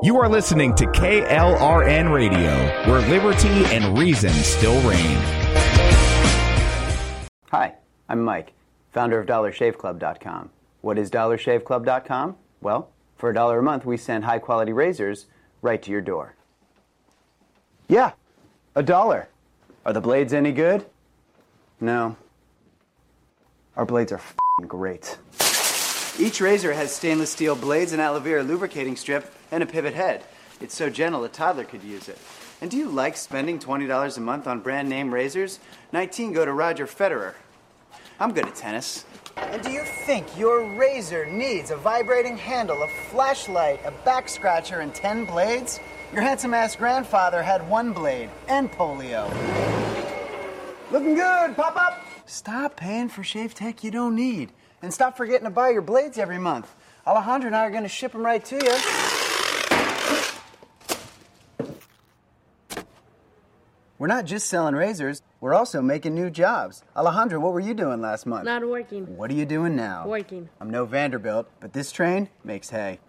You are listening to KLRN Radio, where liberty and reason still reign. Hi, I'm Mike, founder of DollarShaveClub.com. What is DollarShaveClub.com? Well, for a dollar a month, we send high quality razors right to your door. Yeah, a dollar. Are the blades any good? No. Our blades are great. Each razor has stainless steel blades, an aloe vera lubricating strip, and a pivot head. It's so gentle a toddler could use it. And do you like spending $20 a month on brand name razors? 19 go to Roger Federer. I'm good at tennis. And do you think your razor needs a vibrating handle, a flashlight, a back scratcher, and 10 blades? Your handsome ass grandfather had one blade and polio. Looking good, pop up! Stop paying for shave tech you don't need. And stop forgetting to buy your blades every month. Alejandro and I are going to ship them right to you. We're not just selling razors, we're also making new jobs. Alejandro, what were you doing last month? Not working. What are you doing now? Working. I'm no Vanderbilt, but this train makes hay.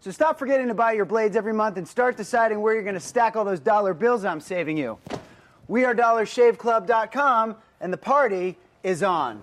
So stop forgetting to buy your blades every month and start deciding where you're going to stack all those dollar bills I'm saving you. We are DollarShaveClub.com, and the party is on.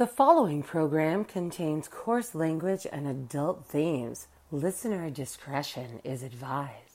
The following program contains coarse language and adult themes. Listener discretion is advised.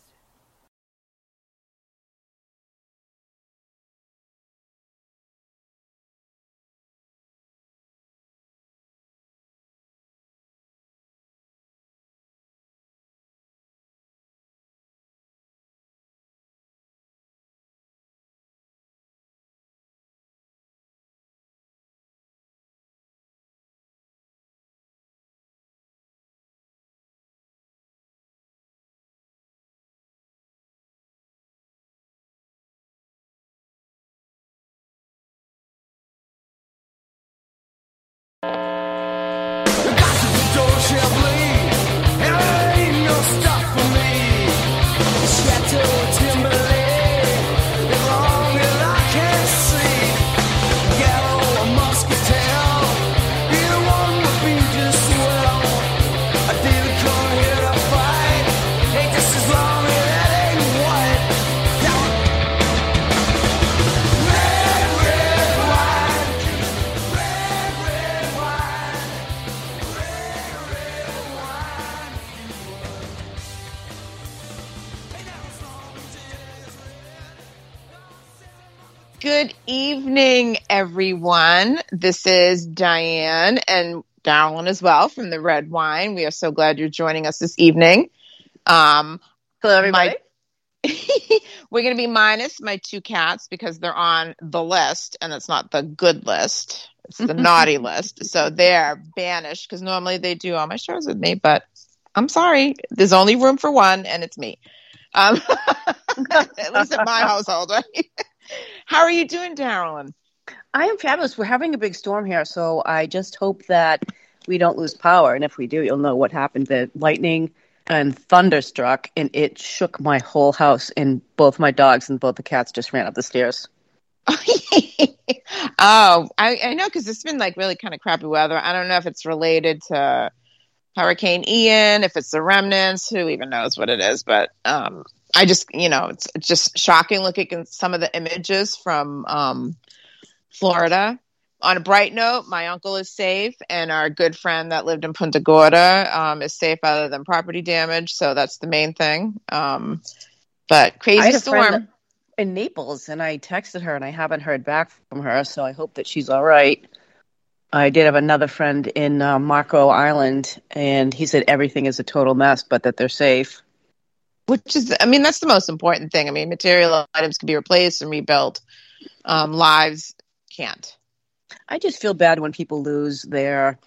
Evening, everyone. This is Diane and Darylyn as well from the Red Whine. We are so glad you're joining us this evening. Um, Hello, everybody. we're going to be minus my two cats because they're on the list, and it's not the good list. It's the naughty list. So they're banished because normally they do all my shows with me, but I'm sorry. There's only room for one, and it's me. Um, at least in my household, right? How are you doing, Darylyn? I am fabulous. We're having a big storm here, so I just hope that we don't lose power. And if we do, you'll know what happened. The lightning and thunder struck, and it shook my whole house. And both my dogs and both the cats just ran up the stairs. oh, I, I know because it's been like really kind of crappy weather. I don't know if it's related to Hurricane Ian, if it's the remnants, who even knows what it is. But um, I just, you know, it's just shocking looking at some of the images from um, Florida. On a bright note, my uncle is safe, and our good friend that lived in Punta Gorda um, is safe other than property damage. So that's the main thing. Um, but crazy storm. in Naples, and I texted her, and I haven't heard back from her, so I hope that she's all right. I did have another friend in uh, Marco Island, and he said everything is a total mess, but that they're safe. Which is i mean that's the most important thing i mean material items can be replaced and rebuilt um, lives can't I just feel bad when people lose their,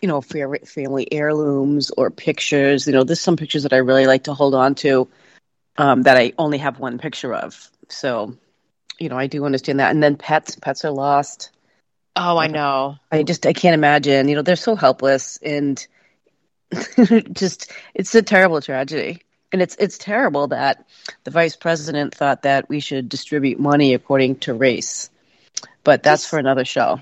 you know, fa- family heirlooms or pictures. You know, there's some pictures that I really like to hold on to um, that I only have one picture of. So, you know, I do understand that. And then pets, pets are lost. oh i know I just, I can't imagine. You know, they're so helpless and just, it's a terrible tragedy. And it's it's terrible that the vice president thought that we should distribute money according to race. But that's for another show.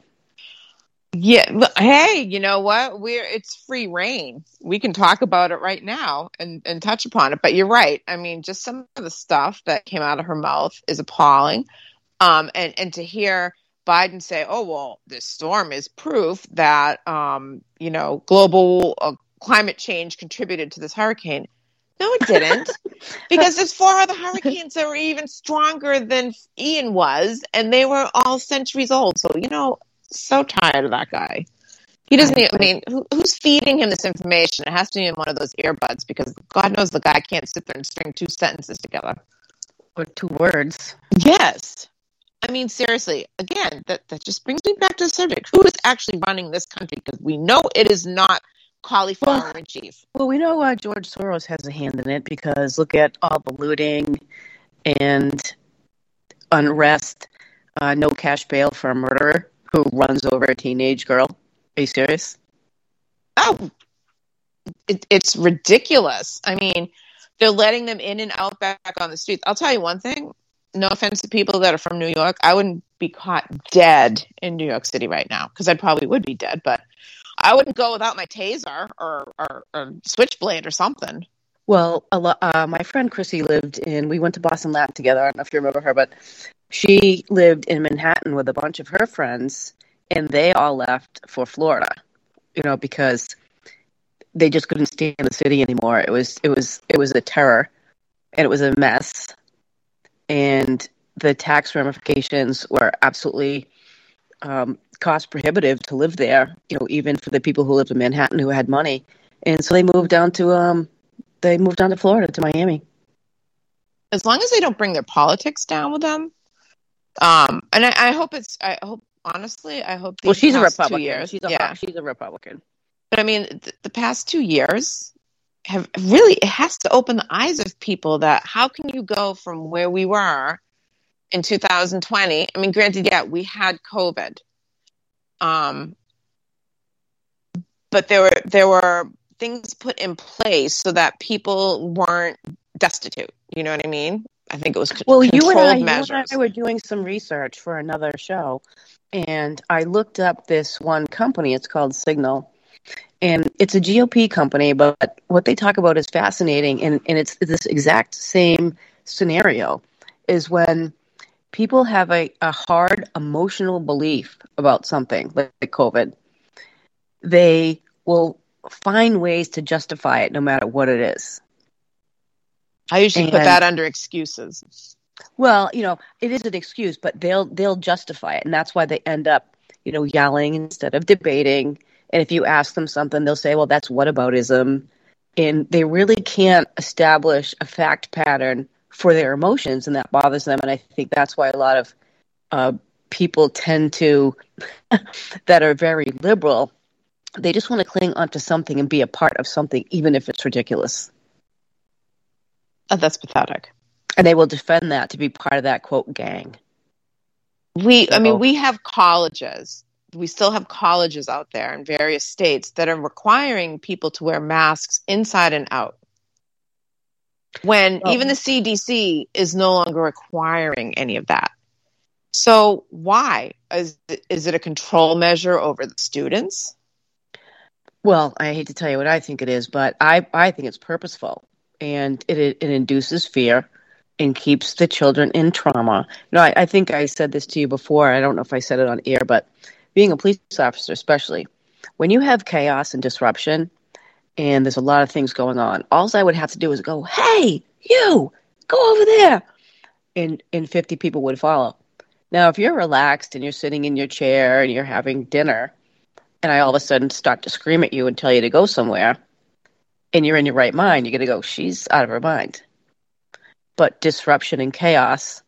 yeah hey you know what? We're it's free reign. We can talk about it right now and and touch upon it. But you're right. I mean just some of the stuff that came out of her mouth is appalling. Um and and to hear biden say oh well this storm is proof that um you know global uh, climate change contributed to this hurricane no it didn't because there's four other hurricanes that were even stronger than Ian was, and they were all centuries old. So you know, so tired of that guy. He doesn't. Even, I mean, who, who's feeding him this information? It has to be in one of those earbuds because God knows the guy can't sit there and string two sentences together. Or two words. Yes. I mean, seriously, again, that, that just brings me back to the subject. Who is actually running this country? Because we know it is not cauliflower in chief. Well, we know uh, George Soros has a hand in it because look at all the looting and unrest, uh, no cash bail for a murderer. who runs over a teenage girl. Are you serious? Oh, it, it's ridiculous. I mean, they're letting them in and out back on the streets. I'll tell you one thing. No offense to people that are from New York, I wouldn't be caught dead in New York City right now because I probably would be dead, but I wouldn't go without my taser or, or, or switchblade or something. Well, lo- uh, my friend Chrissy lived in. We went to Boston Lab together. I don't know if you remember her, but she lived in Manhattan with a bunch of her friends, and they all left for Florida. You know, because they just couldn't stay in the city anymore. It was it was it was a terror, and it was a mess, and the tax ramifications were absolutely um, cost prohibitive to live there. You know, even for the people who lived in Manhattan who had money, and so they moved down to um, they moved down to Florida to Miami. As long as they don't bring their politics down with them, um, and I, I hope it's. I hope honestly, I hope. Well, she's a two Republican. Years, She's a yeah, she's a Republican. but I mean, th- the past two years have really it has to open the eyes of people that how can you go from where we were in 2020? I mean, granted, yeah, we had COVID, um, but there were there were things put in place so that people weren't destitute. You know what I mean? I think it was c- Well, you and I, you and I were doing some research for another show, and I looked up this one company. It's called Signal, and it's a GOP company. But what they talk about is fascinating, and, and it's this exact same scenario is when people have a, a hard emotional belief about something like COVID, they will find ways to justify it no matter what it is. I usually put that under excuses. Well, you know, it is an excuse, but they'll they'll justify it, and that's why they end up, you know, yelling instead of debating. And if you ask them something, they'll say, "Well, that's whataboutism," and they really can't establish a fact pattern for their emotions, and that bothers them. And I think that's why a lot of uh, people tend to that are very liberal. They just want to cling onto something and be a part of something, even if it's ridiculous. Oh, that's pathetic. And they will defend that to be part of that quote gang. We, I mean, we have colleges. We still have colleges out there in various states that are requiring people to wear masks inside and out. When Well- even the CDC is no longer requiring any of that. So why is is it a control measure over the students? Well, I hate to tell you what I think it is, but I, I think it's purposeful and it, it, it induces fear and keeps the children in trauma. Know, I, I think I said this to you before. I don't know if I said it on air, but being a police officer, especially, when you have chaos and disruption and there's a lot of things going on, all I would have to do is go, hey, you, go over there. And, and 50 people would follow. Now, if you're relaxed and you're sitting in your chair and you're having dinner, and I all of a sudden start to scream at you and tell you to go somewhere, and you're in your right mind, you're going to go, she's out of her mind. But disruption and chaos,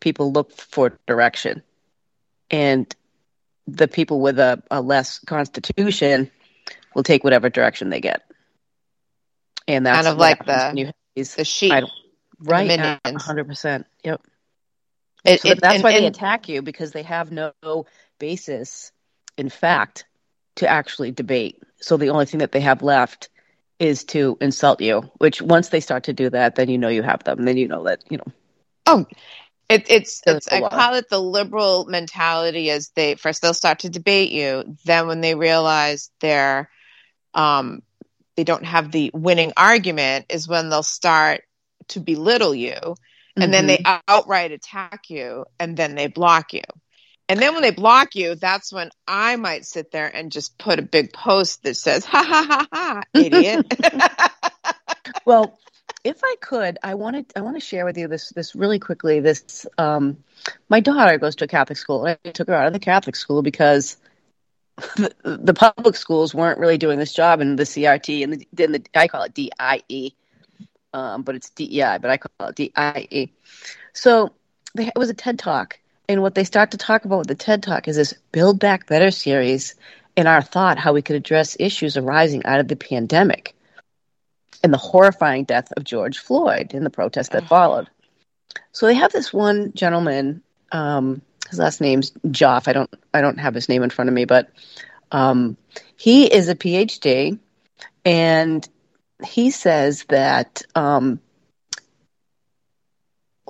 people look for direction. And the people with a, a less constitution will take whatever direction they get. And that's Kind of like the- you have these, The sheep. Right, hundred percent. Yep. It- So it- that's and- why they attack you because they have no basis, in fact, to actually debate. So the only thing that they have left is to insult you. Which once they start to do that, then you know you have them. Then you know that you know. Oh, it, it's it's I call it the liberal mentality. As they first they'll start to debate you, then when they realize they're um they don't have the winning argument, is when they'll start to belittle you, and then they outright attack you, and then they block you. And then when they block you, that's when I might sit there and just put a big post that says, ha ha ha ha, idiot. Well, if I could, I wanted I want to share with you this this really quickly. This um, my daughter goes to a Catholic school. and I took her out of the Catholic school because the, public schools weren't really doing this job, and the CRT and the, then the I call it DIE, um, but it's DEI, but I call it DIE. So they, it was a TED talk, and what they start to talk about with the TED talk is this Build Back Better series, and our thought how we could address issues arising out of the pandemic and the horrifying death of George Floyd in the protest that followed. So they have this one gentleman, um, his last name's Joff. I don't I don't have his name in front of me, but um, he is a PhD, and he says that um,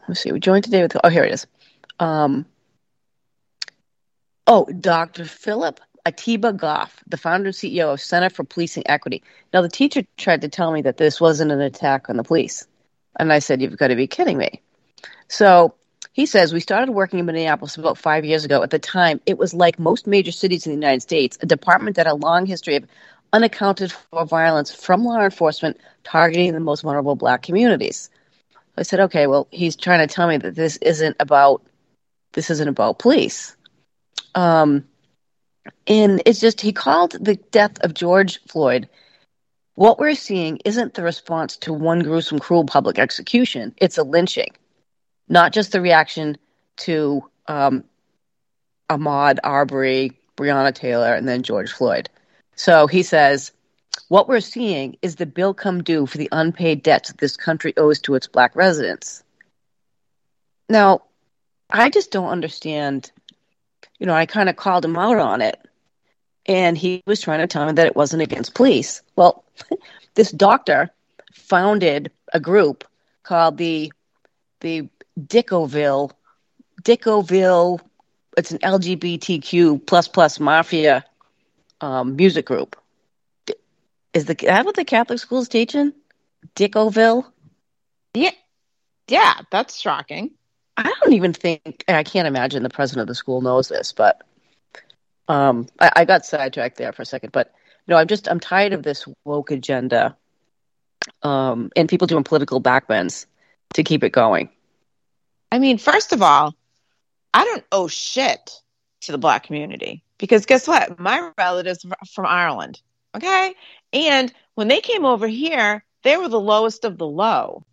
let's see, we joined today with oh here it is. Um, oh, Dr. Philip Atiba Goff, the founder and CEO of Center for Policing Equity. Now, the teacher tried to tell me that this wasn't an attack on the police, and I said, "You've got to be kidding me." So he says we started working in Minneapolis about five years ago. At the time, it was like most major cities in the United States, a department that had a long history of unaccounted for violence from law enforcement targeting the most vulnerable black communities. I said, okay, well, he's trying to tell me that this isn't about this isn't about police. Um, and it's just he called the death of George Floyd. What we're seeing isn't the response to one gruesome, cruel public execution. It's a lynching, not just the reaction to um, Ahmaud Arbery, Breonna Taylor, and then George Floyd. So he says, what we're seeing is the bill come due for the unpaid debts this country owes to its black residents. Now, I just don't understand. You know, I kind of called him out on it, and he was trying to tell me that it wasn't against police. Well, this doctor founded a group called the the Dickoville Dickoville. It's an LGBTQ plus plus mafia um, music group. Is the that what the Catholic school's teaching? Dickoville. Yeah, yeah, that's shocking. I don't even think I can't imagine the president of the school knows this, but um, I, I got sidetracked there for a second. But no, I'm just I'm tired of this woke agenda, um, and people doing political backbends to keep it going. I mean, first of all, I don't owe shit to the black community because guess what? My relatives are from Ireland, okay? And when they came over here, they were the lowest of the low.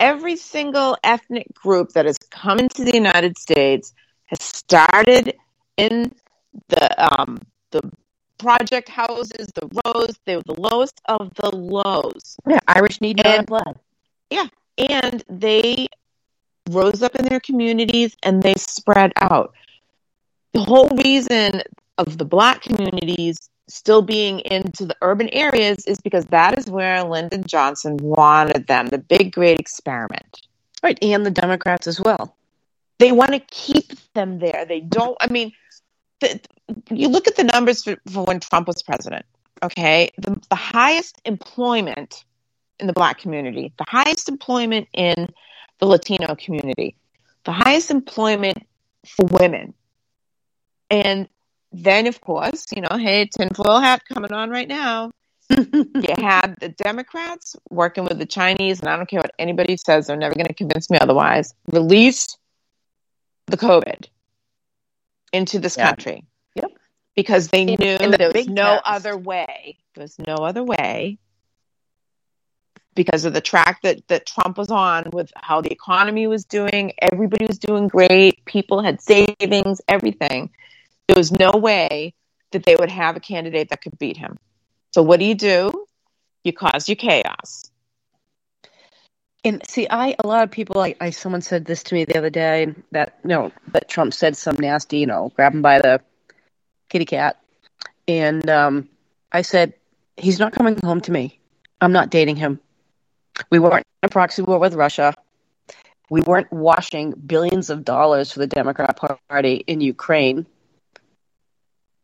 Every single ethnic group that has come into the United States has started in the um, the project houses, the rows. They were the lowest of the lows. Yeah, Irish need no And- blood. Yeah, and they rose up in their communities and they spread out. The whole reason of the black communities still being into the urban areas is because that is where Lyndon Johnson wanted them, the big great experiment. Right, and the Democrats as well. They want to keep them there. They don't, I mean, the, you look at the numbers for, for when Trump was president, okay? The, the highest employment in the black community, the highest employment in the Latino community, the highest employment for women. And then, of course, you know, hey, tinfoil hat coming on right now. you had the Democrats working with the Chinese, and I don't care what anybody says, they're never going to convince me otherwise. released the COVID into this Yeah. country. Yep. Because they In- knew in the there was no test. other way. There was no other way because of the track that, that Trump was on with how the economy was doing. Everybody was doing great. People had savings, everything. There was no way that they would have a candidate that could beat him. So what do you do? You cause you chaos. And see, I a lot of people, I, I someone said this to me the other day that you know that Trump said some nasty, you know, grab him by the kitty cat, and um, I said he's not coming home to me. I'm not dating him. We weren't in a proxy war with Russia. We weren't washing billions of dollars for the Democrat Party in Ukraine.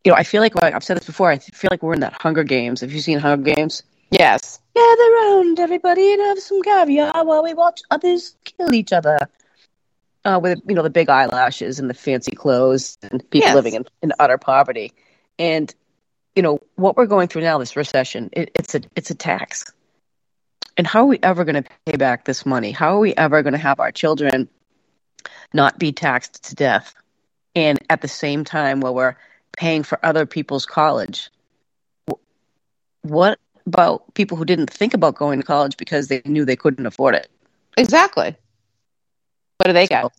You know, I feel like well, I've said this before. I feel like we're in that Hunger Games. Have you seen Hunger Games? Yes. Gather round, everybody, and have some caviar while we watch others kill each other. Uh, with you know the big eyelashes and the fancy clothes and people Yes. living in, in utter poverty, and you know what we're going through now, this recession. It, it's a it's a tax, and how are we ever going to pay back this money? How are we ever going to have our children not be taxed to death, and at the same time while we're paying for other people's college? What about people who didn't think about going to college because they knew they couldn't afford it? Exactly. What do they get? Well,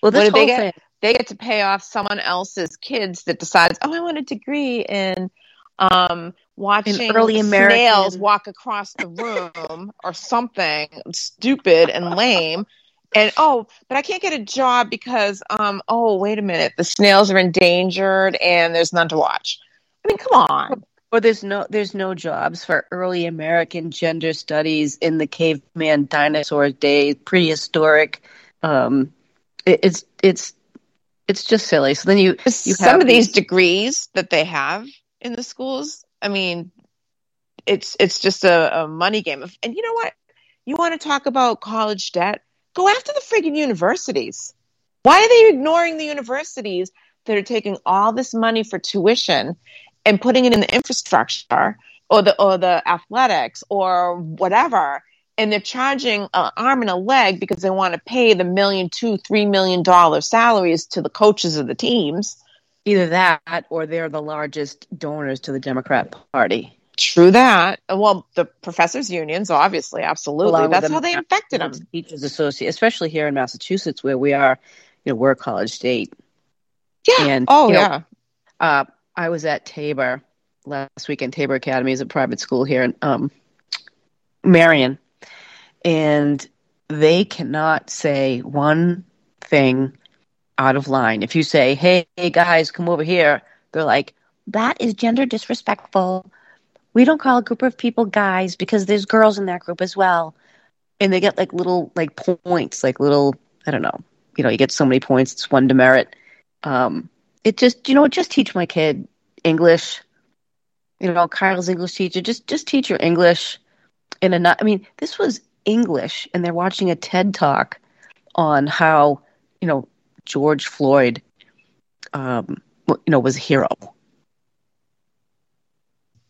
What this did they get? thing, They get to pay off someone else's kids that decides, oh, I want a degree in um, watching early American- snails walk across the room or something stupid and lame. and oh, but I can't get a job because um oh wait a minute, the snails are endangered and there's none to watch. I mean, come on. Or there's no there's no jobs for early American gender studies in the caveman dinosaur days, prehistoric. Um, it, it's it's it's just silly. So then you you Some have of these degrees that they have in the schools, I mean, it's it's just a, a money game. And you know what? You want to talk about college debt? Go after the friggin' universities. Why are they ignoring the universities that are taking all this money for tuition and putting it in the infrastructure or the or the athletics or whatever? And they're charging an arm and a leg because they want to pay the million, two, three million dollar salaries to the coaches of the teams. Either that or they're the largest donors to the Democrat Party. True that. Well, the professors' unions, obviously, absolutely. Along That's how they infected them. Teachers Associate, especially here in Massachusetts, where we are, you know, we're a college state. Yeah. And, oh, you know, yeah. Uh, I was at Tabor last weekend. Tabor Academy is a private school here in um, Marion, and they cannot say one thing out of line. If you say, "Hey, hey guys, come over here," they're like, "That is gender disrespectful. We don't call a group of people guys because there's girls in that group as well." And they get like little like points, like little I don't know. You know, you get so many points. It's one demerit. Um, it just you know just teach my kid english you know kyle's english teacher just just teach your english in a not i mean this was english and they're watching a ted talk on how you know george floyd um you know was a hero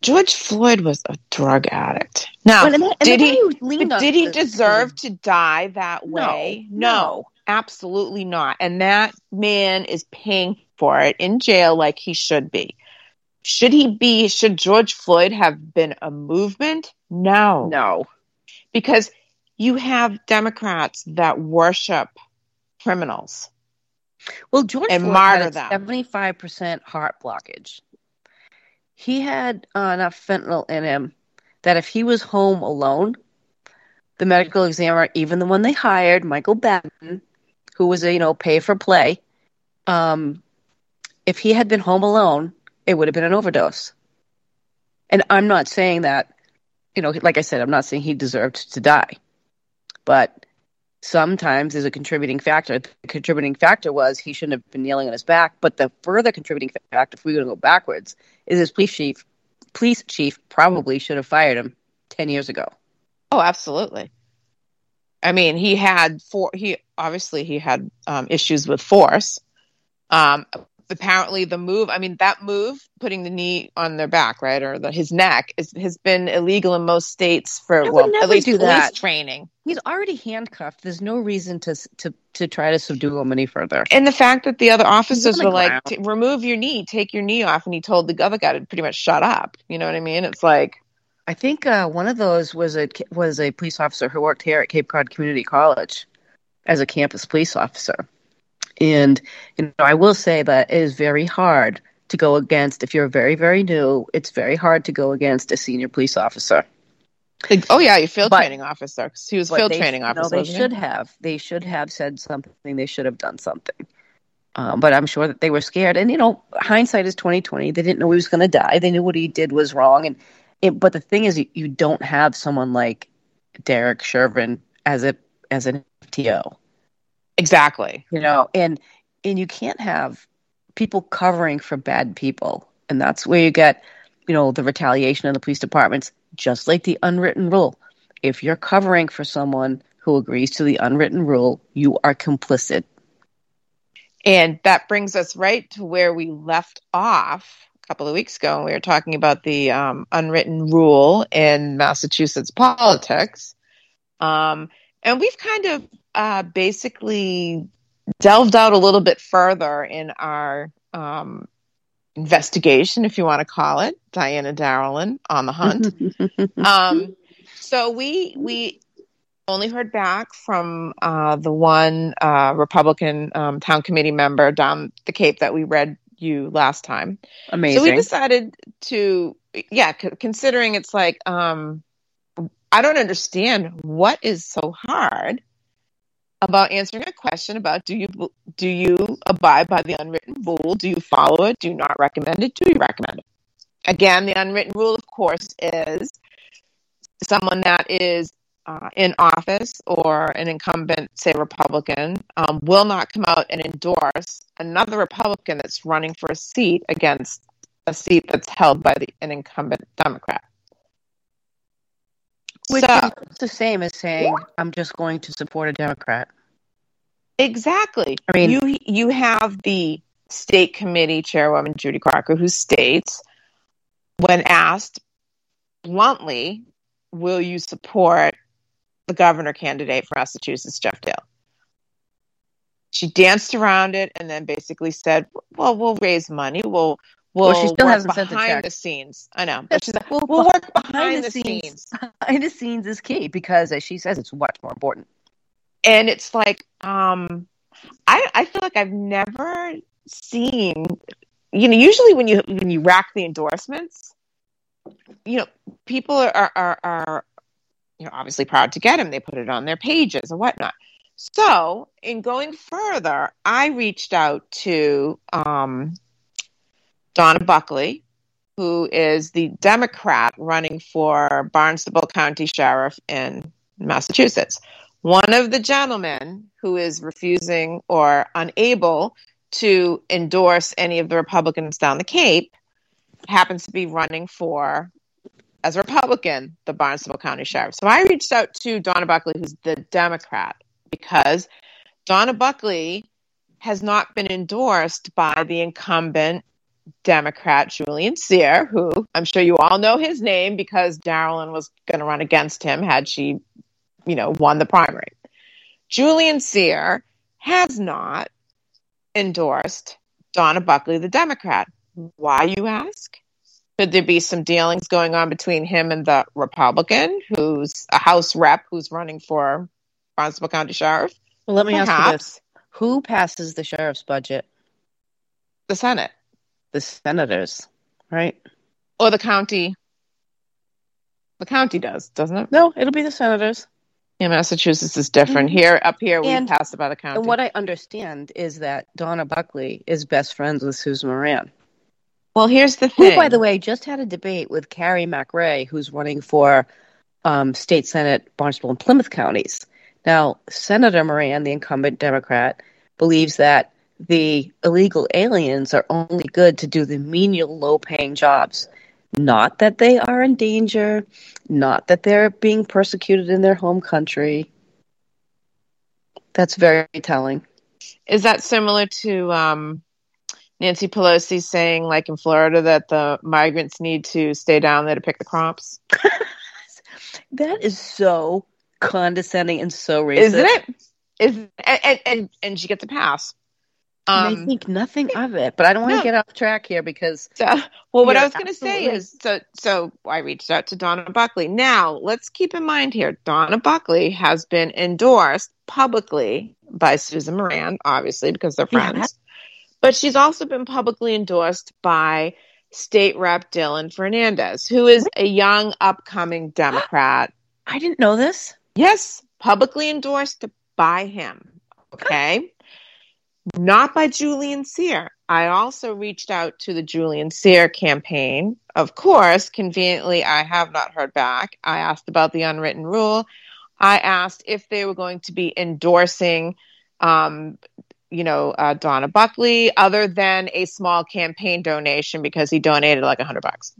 George Floyd was a drug addict. Now, and and did he guy who leaned but on did he deserve to die that No, way? no. absolutely not. And that man is paying for it in jail like he should be. Should he be? Should George Floyd have been a movement? No, no because you have Democrats that worship criminals. Well george And floyd martyr had them. 75% heart blockage he had uh, enough fentanyl in him that if he was home alone the medical examiner, even the one they hired, Michael Baden, who was a you know pay for play, um, if he had been home alone, it would have been an overdose. And I'm not saying that, you know, like I said, I'm not saying he deserved to die, but sometimes there's a contributing factor. The contributing factor was he shouldn't have been kneeling on his back. But the further contributing factor, if we're going to go backwards, is his police chief. Police chief probably should have fired him ten years ago. Oh, absolutely. I mean, he had four. He obviously he had um, issues with force. Um, apparently, the move. I mean, that move, putting the knee on their back, right, or the, his neck, is, has been illegal in most states for well, at least do police that. training. He's already handcuffed. There's no reason to to to try to subdue him any further. And the fact that the other officers were like, ground. "T- "Remove your knee, take your knee off," and he told the other guy to pretty much shut up. You know what I mean? It's like, I think uh, one of those was a was a police officer who worked here at Cape Cod Community College as a campus police officer. And you know, I will say that it is very hard to go against if you're very very new. It's very hard to go against a senior police officer. oh yeah, your field But- training officer, he was field they- training no, officer. they wasn't he? should have. They should have said something. They should have done something. Um, but I'm sure that they were scared. And you know, hindsight is 2020. They didn't know he was going to die. They knew what he did was wrong. And it, but the thing is, you, you don't have someone like Derek Chauvin as a as an FTO. Exactly. You know, and and you can't have people covering for bad people. And that's where you get, you know, the retaliation of the police departments, just like the unwritten rule. If you're covering for someone who agrees to the unwritten rule, you are complicit. And that brings us right to where we left off a couple of weeks ago. when We were talking about the um, unwritten rule in Massachusetts politics. Um, and we've kind of uh, basically delved out a little bit further in our um, investigation, if you want to call it, Diana Darylyn on the hunt. um, so we we only heard back from uh, the one uh, Republican um, town committee member down the Cape that we read you last time. Amazing. So we decided to, yeah, c- considering it's like, um, I don't understand what is so hard about answering a question about do you do you abide by the unwritten rule? Do you follow it? Do you not recommend it? Do you recommend it? Again, the unwritten rule, of course, is someone that is uh, in office or an incumbent, say Republican, um, will not come out and endorse another Republican that's running for a seat against a seat that's held by the, an incumbent Democrat. Which So- is the same as saying, I'm just going to support a Democrat. Exactly. I mean- you you have the state committee chairwoman Judy Crocker who states, when asked bluntly, "Will you support the governor candidate for Massachusetts, Geoff Diehl?" She danced around it and then basically said, "Well, we'll raise money. We'll we'll Well, she still hasn't sent the behind check. the scenes." I know, but she's like, Well, "We'll work behind, the scenes. Behind the scenes is key because, as she says, it's much more important. and it's like um i i feel like i've never seen you know usually when you when you rack the endorsements you know people are are are you know obviously proud to get them they put it on their pages and whatnot so in going further i reached out to um donna buckley who is the democrat running for barnstable county sheriff in massachusetts one of the gentlemen who is refusing or unable to endorse any of the Republicans down the Cape happens to be running for, as a Republican, the Barnstable County Sheriff. So I reached out to Donna Buckley, who's the Democrat, because Donna Buckley has not been endorsed by the incumbent Democrat Julian Cyr, who I'm sure you all know his name because Darylyn was going to run against him had she you know, won the primary. Julian Cyr has not endorsed Donna Buckley, the Democrat. Why, you ask? Could there be some dealings going on between him and the Republican, who's a House rep who's running for Barnstable County Sheriff? Well, let me ask you this: Who passes the sheriff's budget? The Senate The senators, right? or the county. The county does, doesn't it? No, it'll be the senators. Yeah, Massachusetts is different. Here, up here, we And- passed by the county. And what I understand is that Donna Buckley is best friends with Susan Moran, well, here's the who, thing. by the way, just had a debate with Kari MacRae, who's running for um, state senate Barnstable and Plymouth counties. Now, Senator Moran, the incumbent Democrat, believes that the illegal aliens are only good to do the menial, low-paying jobs. Not that they are in danger, not that they're being persecuted in their home country. That's very telling. Is that similar to um, Nancy Pelosi saying, like in Florida, that the migrants need to stay down there to pick the crops? That is so condescending and so racist. Isn't it? Is and and and, and she gets a pass. And Um, I think nothing of it, but I don't want to No. get off track here because So, well, what I was going to say is, so, so I reached out to Donna Buckley. Now, let's keep in mind here, Donna Buckley has been endorsed publicly by Susan Moran, obviously because they're Yeah, friends, but she's also been publicly endorsed by State Rep Dylan Fernandes, who is a young, upcoming Democrat. I didn't know this. Yes, publicly endorsed by him. Okay. Not by Julian Cyr. I also reached out to the Julian Cyr campaign. Of course, conveniently, I have not heard back. I asked about the unwritten rule. I asked if they were going to be endorsing, um, you know, uh, Donna Buckley, other than a small campaign donation because he donated like a hundred bucks.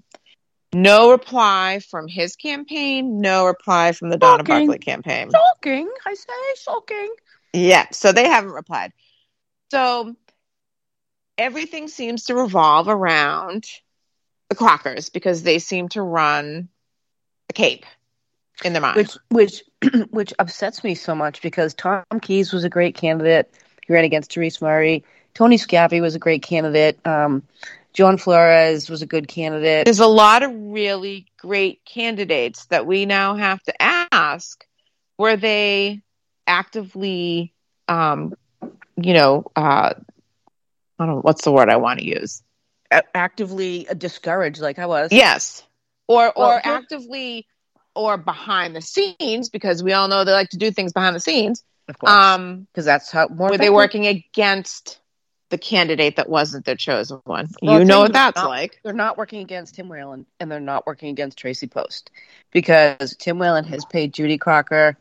No reply from his campaign. No reply from the Donna Buckley campaign. Shocking, I say, shocking. Yeah, so they haven't replied. So everything seems to revolve around the Crockers because they seem to run the Cape in their mind. Which which which upsets me so much because Tom Keyes was a great candidate. He ran against Therese Murray. Tony Scaffi was a great candidate. Um, John Flores was a good candidate. There's a lot of really great candidates that we now have to ask were they actively, um, you know, uh, I don't know, what's the word I want to use? a- actively discouraged, like I was. Yes. Or or Well, actively or behind the scenes, because we all know they like to do things behind the scenes, of course, Um, because that's how more. were they working against the candidate that wasn't their chosen one? Well, you know what that's not- like. They're not working against Tim Whelan, and they're not working against Tracy Post because Tim Whelan has paid Judy Crocker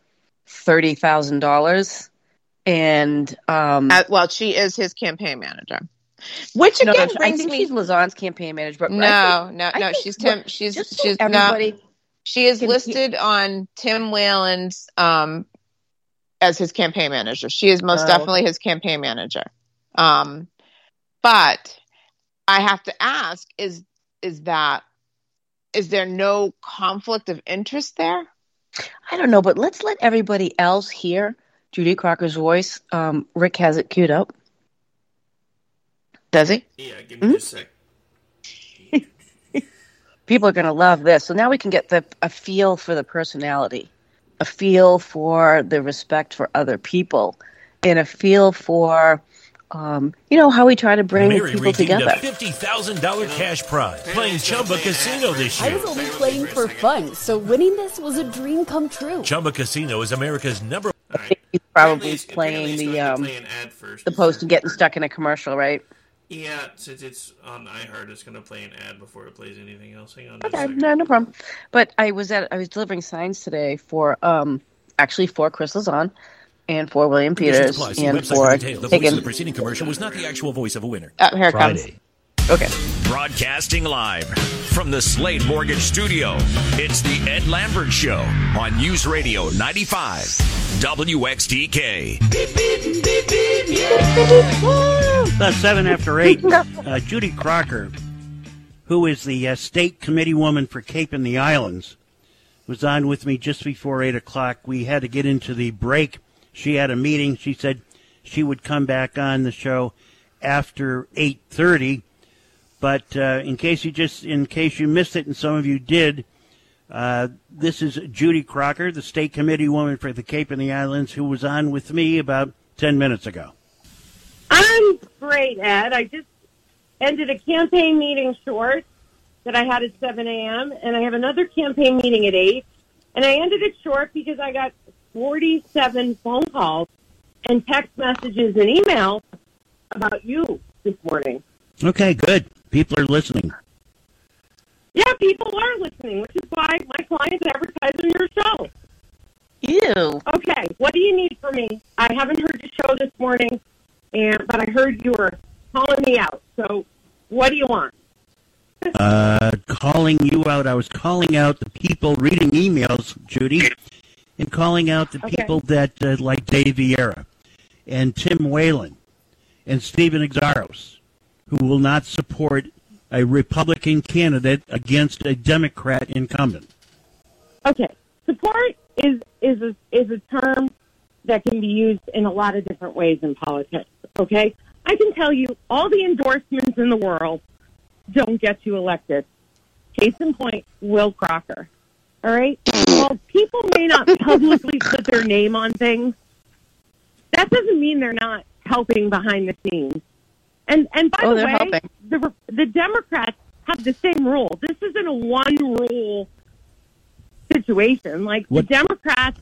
thirty thousand dollars, and um, Uh, well, she is his campaign manager, which again no, I brings think me. she's Lazan's campaign manager. But no, think- no, no. She's Tim. She's so she's no. everybody. She is listed on Tim Whelan's um as his campaign manager. She is most Oh. definitely his campaign manager. Um, but I have to ask: is is that is there no conflict of interest there? I don't know, but let's let everybody else hear Judy Crocker's voice. Um, Rick has it queued up. Does he? Yeah, give me just a sec. People are going to love this. So now we can get the a feel for the personality, a feel for the respect for other people, and a feel for, um, you know, how we try to bring Mary people together. a fifty thousand dollar cash prize playing Chumba Casino this year. I was only playing for fun, so winning this was a dream come true. Chumba Casino is America's number. He's probably playing the um, play ad first. the post and getting stuck in a commercial, right? Yeah, since it's on iHeart, it's gonna play an ad before it plays anything else. Hang on. Okay, no, no problem. But I was at I was delivering signs today for um actually for Chris Lauzon and for William Peters and for details. The voice of the preceding commercial was not the actual voice of a winner. Oh, here it comes. Friday. Okay. Broadcasting live from the Slade Mortgage Studio. It's the Ed Lambert Show on News Radio 95 WXTK. About seven after eight, uh, Judy Crocker, who is the uh, state committee woman for Cape and the Islands, was on with me just before eight o'clock. We had to get into the break. She had a meeting. She said she would come back on the show after eight thirty. But uh, in case you just in case you missed it, and some of you did, uh, this is Judy Crocker, the state committee woman for the Cape and the Islands, who was on with me about ten minutes ago. I'm great, Ed. I just ended a campaign meeting short that I had at 7 a.m., and I have another campaign meeting at 8. And I ended it short because I got 47 phone calls and text messages and emails about you this morning. Okay, good. People are listening. Yeah, people are listening, which is why my clients advertise on your show. Ew. Okay, what do you need from me? I haven't heard the show this morning, and but I heard you were calling me out. So, what do you want? Uh, calling you out. I was calling out the people reading emails, Judy, and calling out the Okay. people that uh, like Dave Vieira and Tim Whelan and Stephen Xiarhos, who will not support a Republican candidate against a Democrat incumbent. Okay, support is is a, is a term that can be used in a lot of different ways in politics. Okay, I can tell you all the endorsements in the world don't get you elected. Case in point, Will Crocker. All right. Well, people may not publicly put their name on things, that doesn't mean they're not helping behind the scenes. And and by Oh, the way, helping. the the Democrats have the same rule. This isn't a one rule situation. Like What- the Democrats,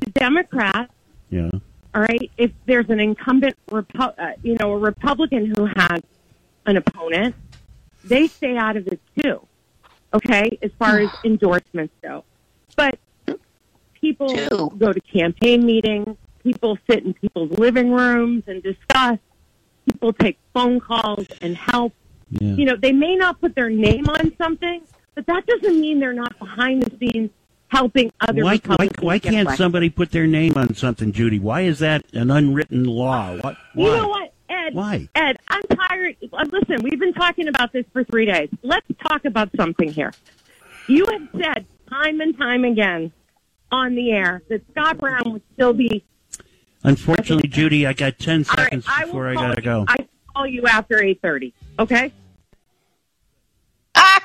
the Democrats, Yeah. all right. If there's an incumbent, Repu- uh, you know, a Republican who has an opponent, they stay out of it too. Okay, as far as endorsements go, but people go to campaign meetings. People sit in people's living rooms and discuss. People take phone calls and help. Yeah. You know, they may not put their name on something, but that doesn't mean they're not behind the scenes helping other Why, why, why can't elected. somebody put their name on something, Judy? Why is that an unwritten law? What? You know what, Ed? Why? Ed, I'm tired. uh, Listen, we've been talking about this for three days. Let's talk about something here. You have said time and time again on the air that Scott Brown would still be. Unfortunately, Judy, I got ten All right, seconds I before I call gotta you- go. I call you after eight thirty. Okay. Ah!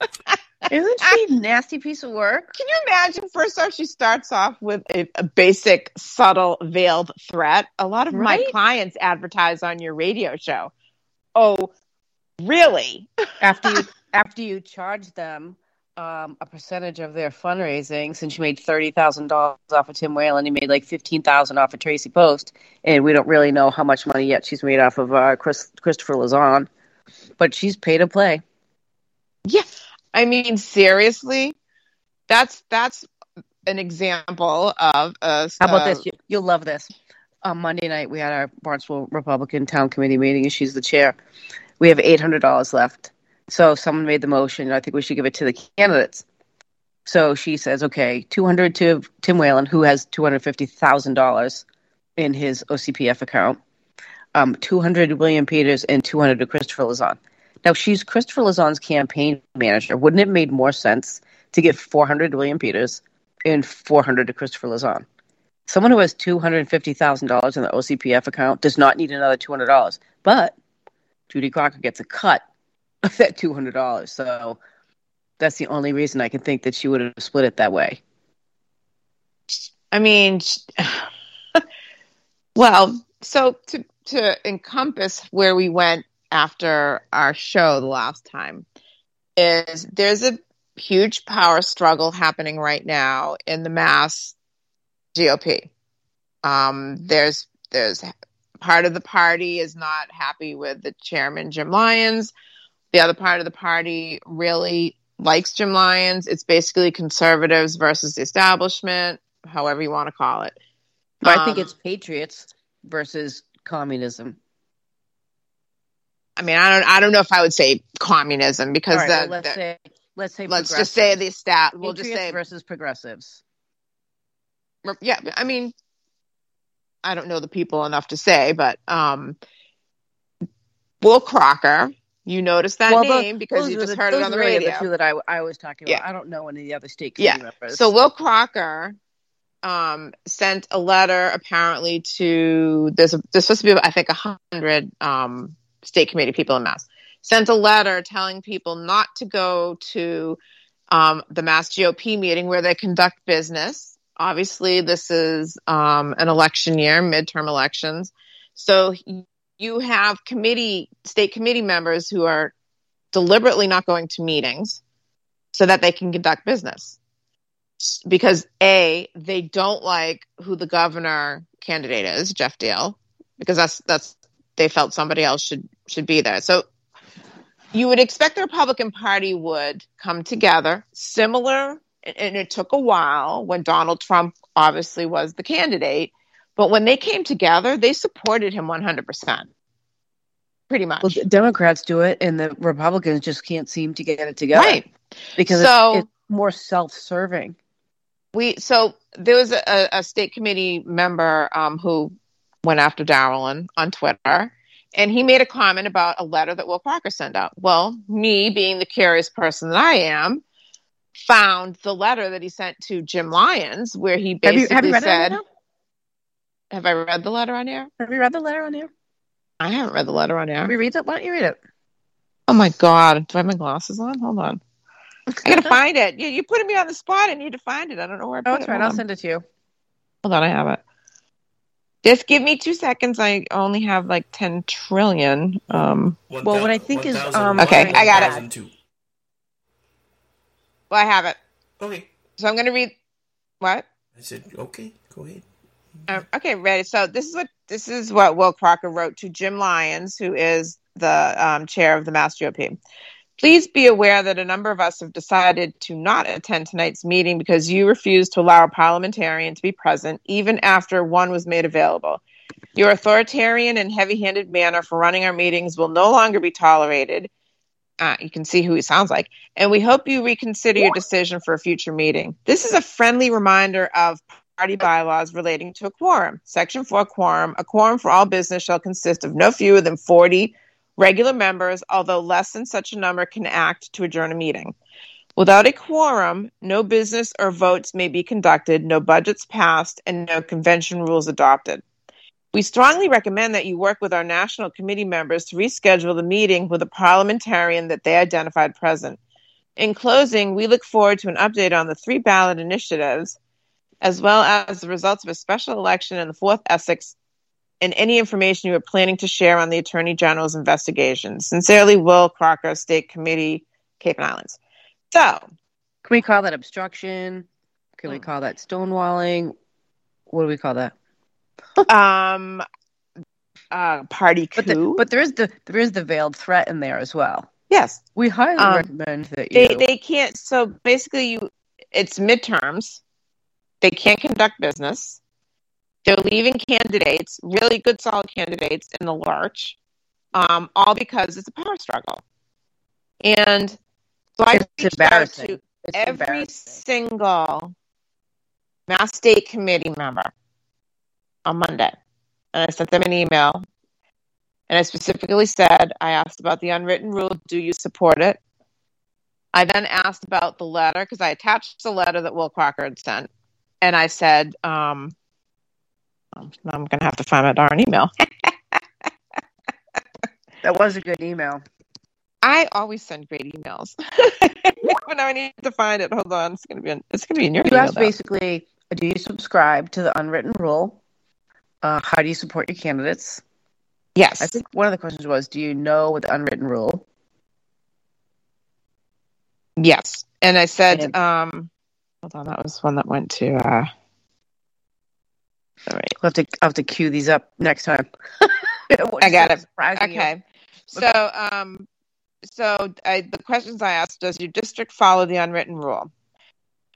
Isn't she a nasty piece of work? Can you imagine? First off, she starts off with a, a basic, subtle, veiled threat. A lot of my clients advertise on your radio show. Oh, really? After you after you charge them um, a percentage of their fundraising since she made thirty thousand dollars off of Tim Whelan. He made like fifteen thousand off of Tracy Post, and we don't really know how much money yet she's made off of uh, Chris, Christopher Lauzon, but she's paid to play. Yeah, I mean seriously, that's that's an example of a. How about uh, this? You, you'll love this. On Monday night, we had our Barnesville Republican Town Committee meeting, and she's the chair. We have eight hundred dollars left. So someone made the motion. I think we should give it to the candidates. So she says, okay, 200 to Tim Whelan, who has $250,000 in his OCPF account, um, 200 to William Peters, and 200 to Christopher Lauzon. Now, she's Christopher Lauzon's campaign manager. Wouldn't it have made more sense to give 400 to William Peters and 400 to Christopher Lauzon? Someone who has $250,000 in the OCPF account does not need another $200. But Judy Crocker gets a cut that two hundred dollars. So that's the only reason I can think that she would have split it that way. I mean, well, so to to encompass where we went after our show the last time is there's a huge power struggle happening right now in the mass GOP. Um, there's there's part of the party is not happy with the chairman Jim Lyons. The other part of the party really likes Jim Lyons. It's basically conservatives versus the establishment, however you want to call it. But I think Um, it's patriots versus communism. I mean, I don't, I don't know if I would say communism because right, the, well, let's the- say let's say let's just say the stat. We'll just say versus progressives. yeah. I mean, I don't know the people enough to say, but um, Will Crocker. You noticed that Well, name because you just the- heard it on the radio. The two that I, I was talking about. Yeah. I don't know any of the other state committee Yeah. members. So Will Crocker um, sent a letter apparently to there's a, there's supposed to be I think a hundred um, state committee people in Mass sent a letter telling people not to go to um, the Mass GOP meeting where they conduct business. Obviously, this is um, an election year, midterm elections, so you have committee state committee members who are deliberately not going to meetings so that they can conduct business. Because a they don't like who the governor candidate is Geoff Diehl because that's that's they felt somebody else should should be there. So you would expect the republican party would come together similar and it took a while when donald trump obviously was the candidate but when they came together they supported him 100% pretty much Well, the Democrats do it, and the Republicans just can't seem to get it together. Right. Because So- it's, it's more self-serving. we so there was a, a state committee member um, who went after Darylyn on Twitter, and he made a comment about a letter that Will Parker sent out. Well, me being the curious person that I am, found the letter that he sent to Jim Lyons, where he Have you- basically have you said? "Have I read the letter on air? Have you read the letter on there? I haven't read the letter on air. Have we read it. Why don't you read it? Oh my god, do I have my glasses on? Hold on." I gotta find it. You, you putting me on the spot. I need to find it. I don't know where I put Oh, it. that's right. Hold I'll on. send it to you. Hold on, I have it. Just give me two seconds. I only have like ten trillion. Um, Well, what I think is, um, okay, I got it. 1002. Well, I have it. Okay. So I'm going to read. What? I said, okay, go ahead. Um, okay, ready. So this is what this is what Will Crocker wrote to Jim Lyons, who is the um, chair of the Mass GOP. Please be aware that a number of us have decided to not attend tonight's meeting because you refused to allow a parliamentarian to be present, even after one was made available. Your authoritarian and heavy handed manner for running our meetings will no longer be tolerated. Uh, you can see who he sounds like. And we hope you reconsider your decision for a future meeting. This is a friendly reminder of party bylaws relating to a quorum. Section 4 quorum. A quorum for all business shall consist of no fewer than 40 regular members, although less than such a number can act to adjourn a meeting. Without a quorum, no business or votes may be conducted, no budgets passed, and no convention rules adopted. We strongly recommend that you work with our national committee members to reschedule the meeting with a parliamentarian that they identified present. In closing, we look forward to an update on the three ballot initiatives, as well as the results of a special election in the 4th Essex and any information you are planning to share on the Attorney General's investigation. Sincerely, Will Crocker, State Committee, Cape and Islands. So, Can we call that obstruction? Can we call that stonewalling? What do we call that? um, uh, party coup. But, the, but there is the there is the veiled threat in there as well. Yes, we highly Um, recommend that they you. they can't. So basically, you it's midterms. They can't conduct business. They're leaving candidates, really good, solid candidates, in the lurch, um, all because it's a power struggle. And so I It's embarrassing. to It's every embarrassing. single Mass State Committee member on Monday, and I sent them an email. And I specifically said, I asked about the unwritten rule. Do you support it? I then asked about the letter because I attached the letter that Will Crocker had sent. And I said, um, um, I'm going to have to find my darn email. That was a good email. I always send great emails. but now I need to find it. Hold on. It's going to be in, it's going to be in your You email. asked though. basically, do you subscribe to the unwritten rule? Uh, how do you support your candidates? Yes. I think one of the questions was, do you know what the unwritten rule? Yes. And I said, um, hold on. That was one that went to, uh, all right. We'll have to I'll have to cue these up next time. I got it. you. Okay. So, um, so I, the questions I asked: Does your district follow the unwritten rule?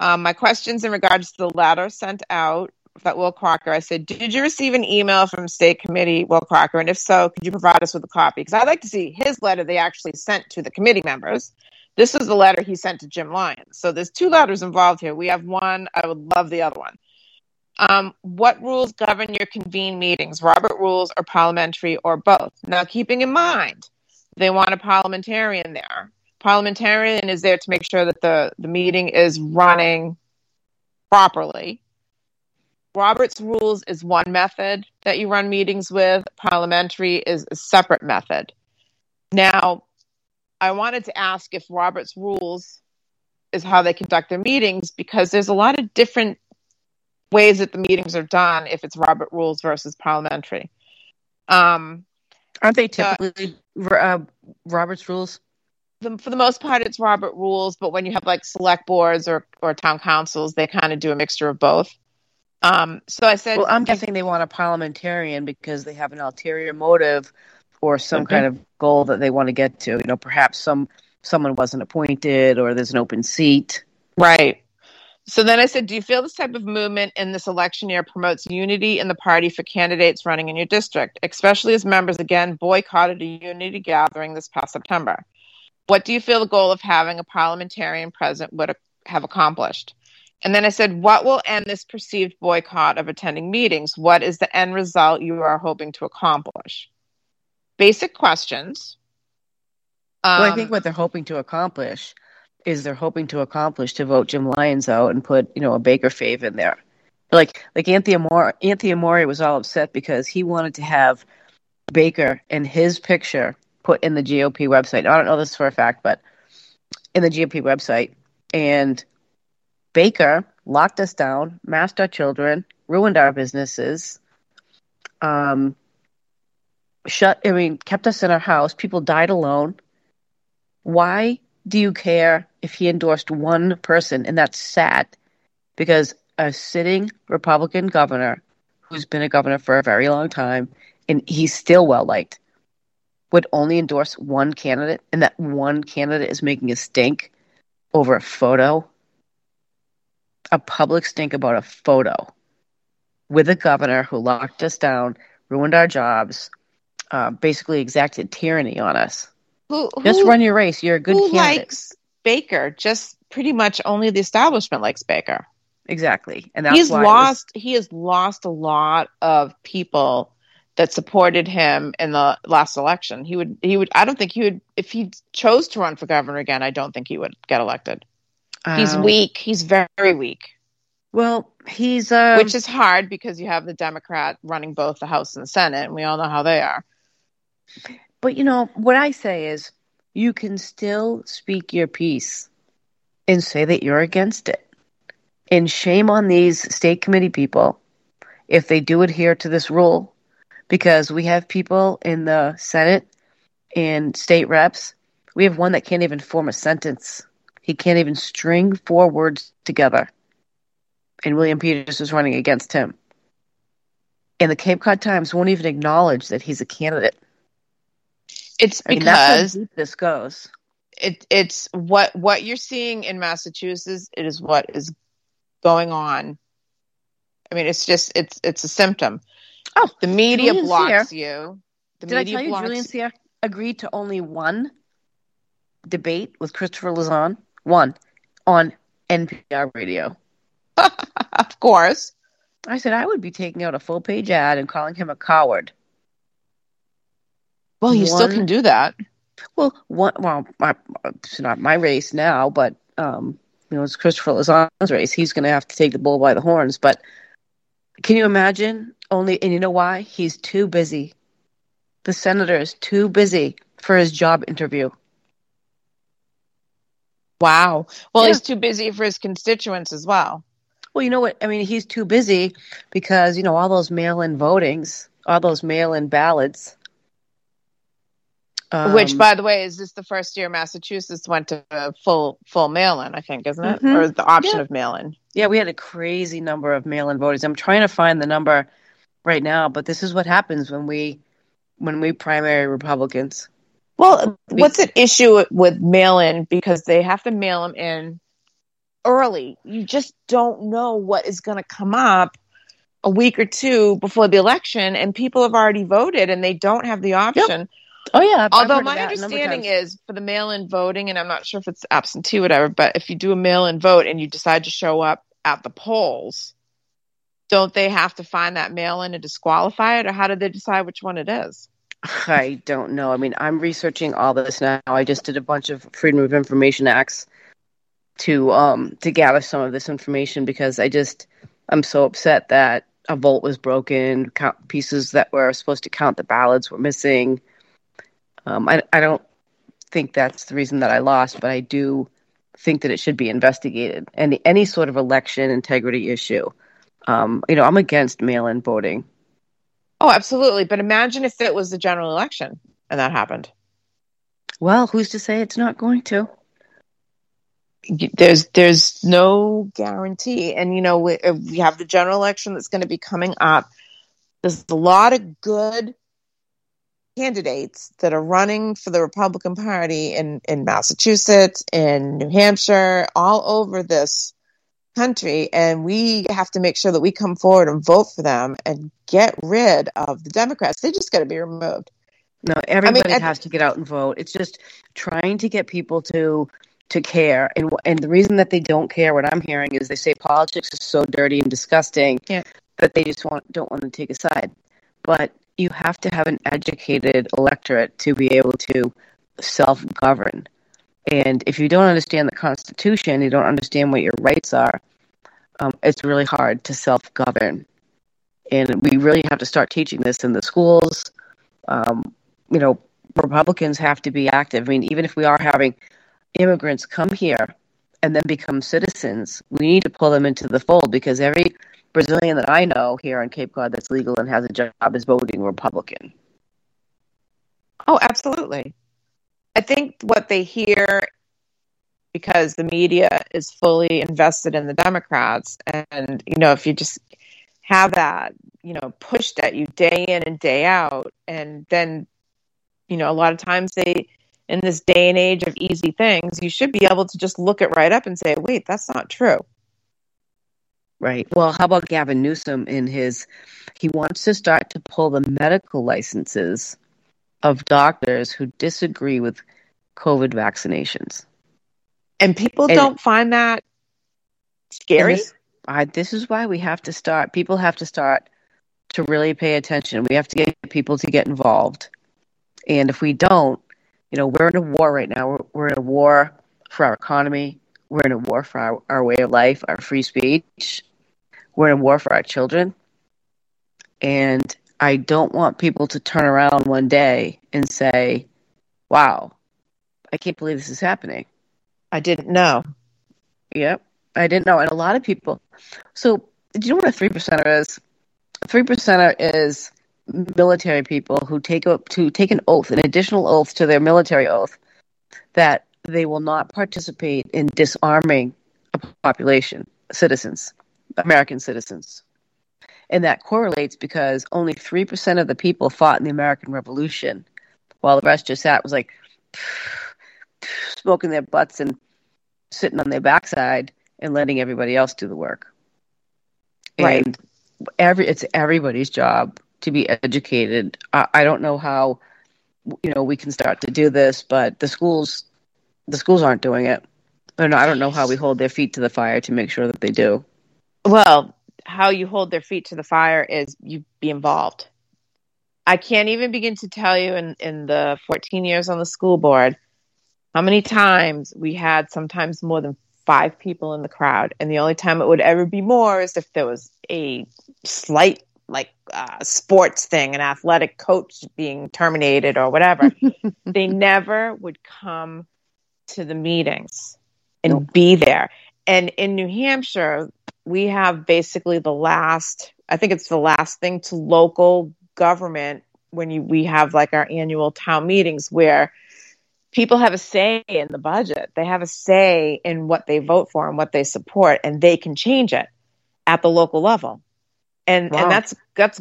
Um, my questions in regards to the letter sent out that Will Crocker. I said, did you receive an email from State Committee Will Crocker, and if so, could you provide us with a copy? Because I'd like to see his letter they actually sent to the committee members. This is the letter he sent to Jim Lyons. So there's two letters involved here. We have one. I would love the other one. Um, what rules govern your convene meetings? Robert rules or parliamentary or both? Now, keeping in mind, they want a parliamentarian there. Parliamentarian is there to make sure that the, the meeting is running properly. Robert's rules is one method that you run meetings with. Parliamentary is a separate method. Now, I wanted to ask if Robert's rules is how they conduct their meetings because there's a lot of different ways that the meetings are done if it's Robert rules versus parliamentary. Um, Aren't they typically uh, Robert's rules? The, for the most part, it's Robert rules, but when you have like select boards or, or town councils, they kind of do a mixture of both. Um, so I said, Well, I'm guessing they want a parliamentarian because they have an ulterior motive or some Okay. kind of goal that they want to get to. You know, perhaps some someone wasn't appointed or there's an open seat. Right. So then I said, Do you feel this type of movement in this election year promotes unity in the party for candidates running in your district, especially as members again boycotted a unity gathering this past September? What do you feel the goal of having a parliamentarian present would have accomplished? And then I said, What will end this perceived boycott of attending meetings? What is the end result you are hoping to accomplish? Basic questions. well, I Um, think what they're hoping to accomplish is they're hoping to accomplish to vote Jim Lyons out and put you know a Baker fave in there. Like like Anthony Amore, Anthony Amore was all upset because he wanted to have Baker and his picture put in the GOP website. I don't know this for a fact, but in the GOP website, and Baker locked us down, masked our children, ruined our businesses, um, shut. I mean, kept us in our house. People died alone. Why do you care if he endorsed one person? And that's sad because a sitting Republican governor who's been a governor for a very long time and he's still well liked would only endorse one candidate and that one candidate is making a stink over a photo a public stink about a photo with a governor who locked us down ruined our jobs uh, basically exacted tyranny on us who, just run your race you're a good who candidate likes Baker? Just pretty much only the establishment likes Baker. exactly and that's He's why it was- lost. He has lost a lot of people that supported him in the last election. He would. He would. I don't think he would. If he chose to run for governor again, I don't think he would get elected. He's Um, weak. He's very weak. Well, he's um, which is hard because you have the Democrat running both the House and the Senate, and we all know how they are. But you know, what I say is you can still speak your piece and say that you're against it. And shame on these state committee people if they do adhere to this rule because we have people in the Senate and state reps. We have one that can't even form a sentence He can't even string four words together. And William Peters is running against him. And the Cape Cod Times won't even acknowledge that he's a candidate. It's I mean, because this goes. it it's what what you're seeing in Massachusetts. It is what is going on. I mean, it's just it's it's a symptom. Oh, the media blocks you. The Did I tell you blocks. Julian Cyr agreed to only one debate with Christopher Lauzon? One on NPR radio. of course. I said I would be taking out a full page ad and calling him a coward. Well, you still can do that. Well, one, well, my, it's not my race now, but um, you know, it's Christopher Lauzon's race. He's going to have to take the bull by the horns. But can you imagine? Only, and you know why? He's too busy. The senator is too busy for his job interview. Wow. Well, Yeah. he's too busy for his constituents as well. Well, you know what? I mean, he's too busy because you know all those mail-in votings, all those mail-in ballots. Which, Um, by the way, is this the first year Massachusetts went to full full mail-in? I think, isn't it, Mhm. or the option Yeah. of mail-in? Yeah, we had a crazy number of mail-in voters. I'm trying to find the number right now, but this is what happens when we when we primary Republicans. Well, what's at issue with mail-in because they have to mail them in early. You just don't know what is going to come up a week or two before the election, and people have already voted, and they don't have the option. Oh yeah. I've- I've Although my that a number of understanding is for the mail-in voting, and I'm not sure if it's absentee, whatever, but if you do a mail-in vote and you decide to show up at the polls, don't they have to find that mail-in and disqualify it, or how do they decide which one it is? I don't know. I mean, I'm researching all this now. I just did a bunch of Freedom of Information Acts to um to gather some of this information because I just I'm so upset that a vote was broken, count, pieces that were supposed to count the ballots were missing. Um, I I don't think that's the reason that I lost, but I do think that it should be investigated. And any sort of election integrity issue, um, you know, I'm against mail-in voting. Oh, absolutely. But imagine if it was the general election and that happened. Well, who's to say it's not going to? There's there's no guarantee, and you know we, uh, we have the general election that's going to be coming up. There's a lot of good candidates that are running for the Republican Party in in Massachusetts, in New Hampshire, all over this country, and we have to make sure that we come forward and vote for them and get rid of the Democrats. They just got to be removed. No, everybody at- has to get out and vote. It's just trying to get people to to care, and and the reason that they don't care, what I'm hearing is they say politics is so dirty and disgusting Yeah. that they just want don't want to take a side. But you have to have an educated electorate to be able to self govern. And if you don't understand the Constitution, you don't understand what your rights are. Um, it's really hard to self govern, and we really have to start teaching this in the schools. Um, you know, Republicans have to be active. I mean, even if we are having immigrants come here and then become citizens, we need to pull them into the fold because every Brazilian that I know here on Cape Cod that's legal and has a job is voting Republican. Oh, absolutely. I think what they hear because the media is fully invested in the Democrats and you know if you just have that, you know, pushed at you day in and day out and then you know a lot of times they in this day and age of easy things, you should be able to just look it right up and say, "Wait, that's not true." Right. Well, how about Gavin Newsom in his he wants to start to pull the medical licenses of doctors who disagree with COVID vaccinations. And people And- don't find that scary. This, I, this is why we have to start. People have to start to really pay attention. We have to get people to get involved. And if we don't, you know, we're in a war right now. We're, we're in a war for our economy. We're in a war for our, our way of life, our free speech. We're in a war for our children. And I don't want people to turn around one day and say, wow, I can't believe this is happening. I didn't know. Yep. I didn't know. And a lot of people. So, do you know what a three percenter is? A three percenter is military people who take a, to take an oath, an additional oath to their military oath, that they will not participate in disarming a population, citizens, American citizens. And that correlates because only 3% of the people fought in the American Revolution, while the rest just sat, was like smoking their butts and sitting on their backside and letting everybody else do the work. Right. And every it's everybody's job to be educated. I, I don't know how you know we can start to do this, but the schools the schools aren't doing it. Know, I don't know how we hold their feet to the fire to make sure that they do. Well, how you hold their feet to the fire is you be involved. I can't even begin to tell you in, in the 14 years on the school board how many times we had sometimes more than five people in the crowd. And the only time it would ever be more is if there was a slight, like, uh, sports thing, an athletic coach being terminated or whatever. they never would come to the meetings and be there. And in New Hampshire, we have basically the last, I think it's the last thing to local government when you, we have like our annual town meetings where people have a say in the budget. They have a say in what they vote for and what they support, and they can change it at the local level. And Wow. and that's that's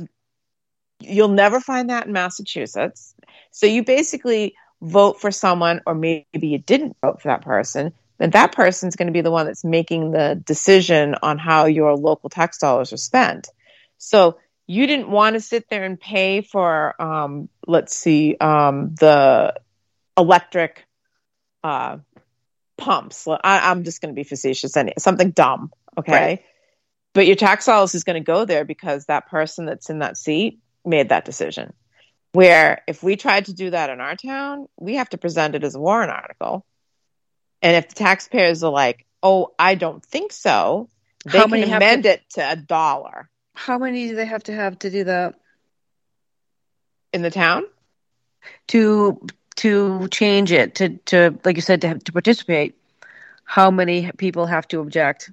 you'll never find that in Massachusetts. So you basically vote for someone, or maybe you didn't vote for that person. Then that person's going to be the one that's making the decision on how your local tax dollars are spent. So you didn't want to sit there and pay for, um, let's see, um, the electric uh, pumps. I, I'm just going to be facetious. Any something dumb, okay? Right. But your tax dollars is going to go there because that person that's in that seat made that decision. Where if we tried to do that in our town, we have to present it as a warrant article. And if the taxpayers are like, "Oh, I don't think so," they How can amend to- it to a dollar How many do they have to have to do that? in the town. To to change it to to like you said to have, to participate. How many people have to object?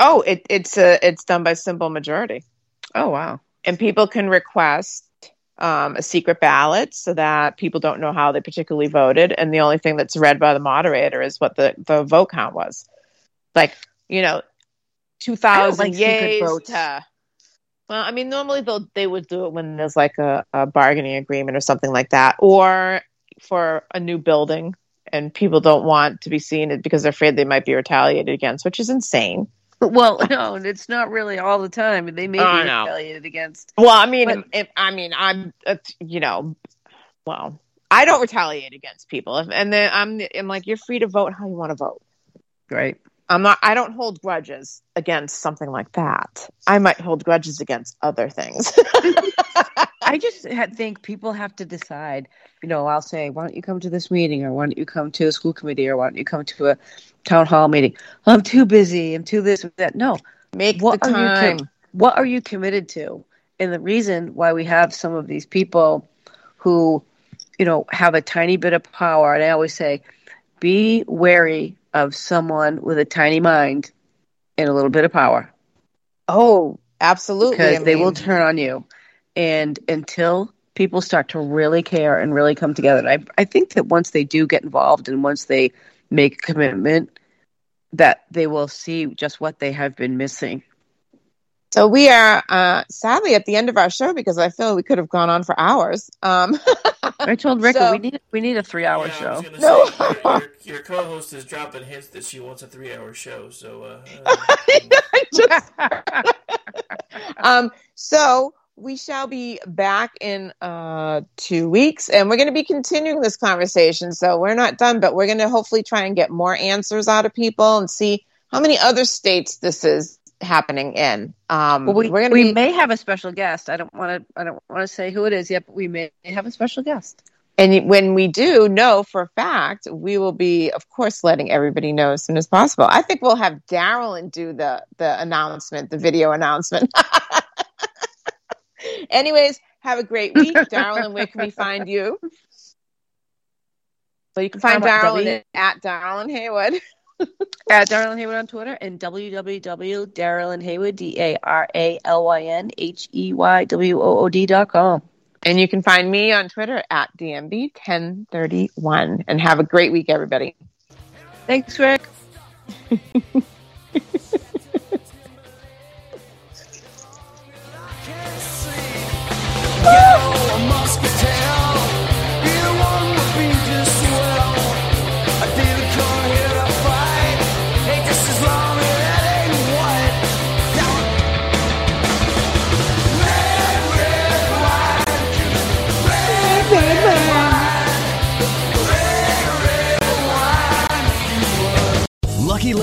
Oh, it, it's a, it's done by simple majority. Oh wow! And people can request um, a secret ballot so that people don't know how they particularly voted, and the only thing that's read by the moderator is what the the vote count was. Like you know, two thousand like yays to. Well, I mean, normally they'll they would do it when there's like a, a bargaining agreement or something like that, or for a new building, and people don't want to be seen it because they're afraid they might be retaliated against, which is insane. Well, no, it's not really all the time. They may Oh, be I retaliated against. Well, I mean, But- if, I mean, I'm, uh, you know, well, I don't retaliate against people, and then I'm, I'm like, you're free to vote how you want to vote. Right. I'm not. I don't hold grudges against something like that. I might hold grudges against other things. I just think people have to decide. You know, I'll say, why don't you come to this meeting, or why don't you come to a school committee, or why don't you come to a town hall meeting? I'm too busy. I'm too this or that. No, make what the are you time. com- what are you committed to? And the reason why we have some of these people who, you know, have a tiny bit of power, and I always say, be wary of someone with a tiny mind and a little bit of power. Oh, absolutely. Because I they will turn on you. And until people start to really care and really come together, and I, I think that once they do get involved and once they make a commitment, that they will see just what they have been missing. So we are uh, sadly at the end of our show because I feel we could have gone on for hours. Um, I told Rick So- we need we need a three hour Yeah, I show. was No. say, your, your, your co-host is dropping hints that she wants a three-hour show. So, uh, uh, um, so we shall be back in uh, two weeks, and we're going to be continuing this conversation. So we're not done, but we're going to hopefully try and get more answers out of people and see how many other states this is happening in. Um, Well, we we're to we be, may have a special guest. I don't want to I don't want to say who it is yet, but we may have a special guest. and when we do know for a fact, we will be, of course, letting everybody know as soon as possible. I think we'll have Darylyn do the the announcement, the video announcement. Anyways, have a great week, Darylyn. Where can we find you? So you can find I'm at at Darylyn Heywood. At Darylyn Heywood on Twitter and www.darylyn Heywood, D A R A L Y N H E Y W O O D dot com. And you can find me on Twitter at DMB1031. And have a great week, everybody. Thanks, Rick.